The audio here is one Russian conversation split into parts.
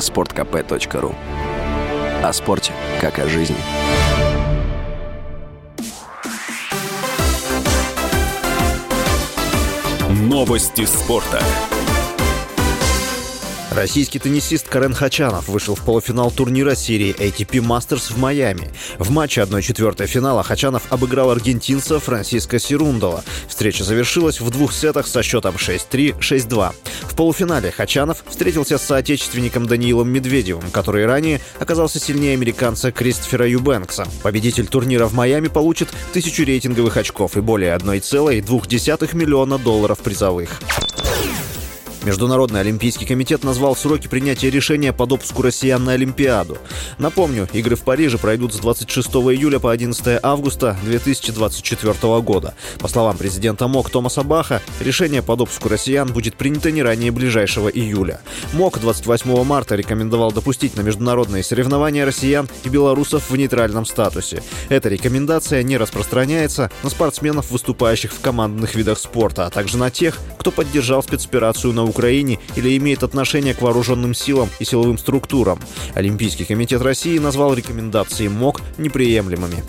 sportkp.ru О спорте, как о жизни. Новости спорта. Российский теннисист Карен Хачанов вышел в полуфинал турнира серии ATP Masters в Майами. В матче 1-4 финала Хачанов обыграл аргентинца Франсиско Сирундова. Встреча завершилась в двух сетах со счетом 6-3, 6-2. Полуфинале Хачанов встретился с соотечественником Даниилом Медведевым, который ранее оказался сильнее американца Кристофера Юбенкса. Победитель турнира в Майами получит тысячу рейтинговых очков и более 1,2 миллиона долларов призовых. Международный олимпийский комитет назвал сроки принятия решения по допуску россиян на Олимпиаду. Напомню, игры в Париже пройдут с 26 июля по 11 августа 2024 года. По словам президента МОК Томаса Баха, решение по допуску россиян будет принято не ранее ближайшего июля. МОК 28 марта рекомендовал допустить на международные соревнования россиян и белорусов в нейтральном статусе. Эта рекомендация не распространяется на спортсменов, выступающих в командных видах спорта, а также на тех, кто поддержал спецоперацию на Украине или имеет отношение к вооруженным силам и силовым структурам. Олимпийский комитет России назвал рекомендации МОК неприемлемыми.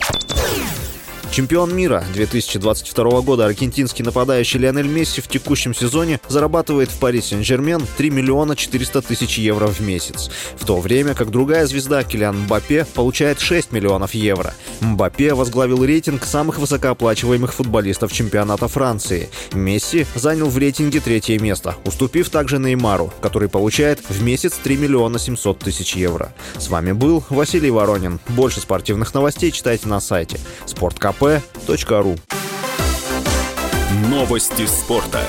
Чемпион мира 2022 года аргентинский нападающий Лионель Месси в текущем сезоне зарабатывает в Пари Сен-Жермен 3 миллиона 400 тысяч евро в месяц, в то время как другая звезда Килиан Мбаппе получает 6 миллионов евро. Мбаппе возглавил рейтинг самых высокооплачиваемых футболистов чемпионата Франции. Месси занял в рейтинге третье место, уступив также Неймару, который получает в месяц 3 миллиона 700 тысяч евро. С вами был Василий Воронин. Больше спортивных новостей читайте на сайте sportkp.ru Новости спорта.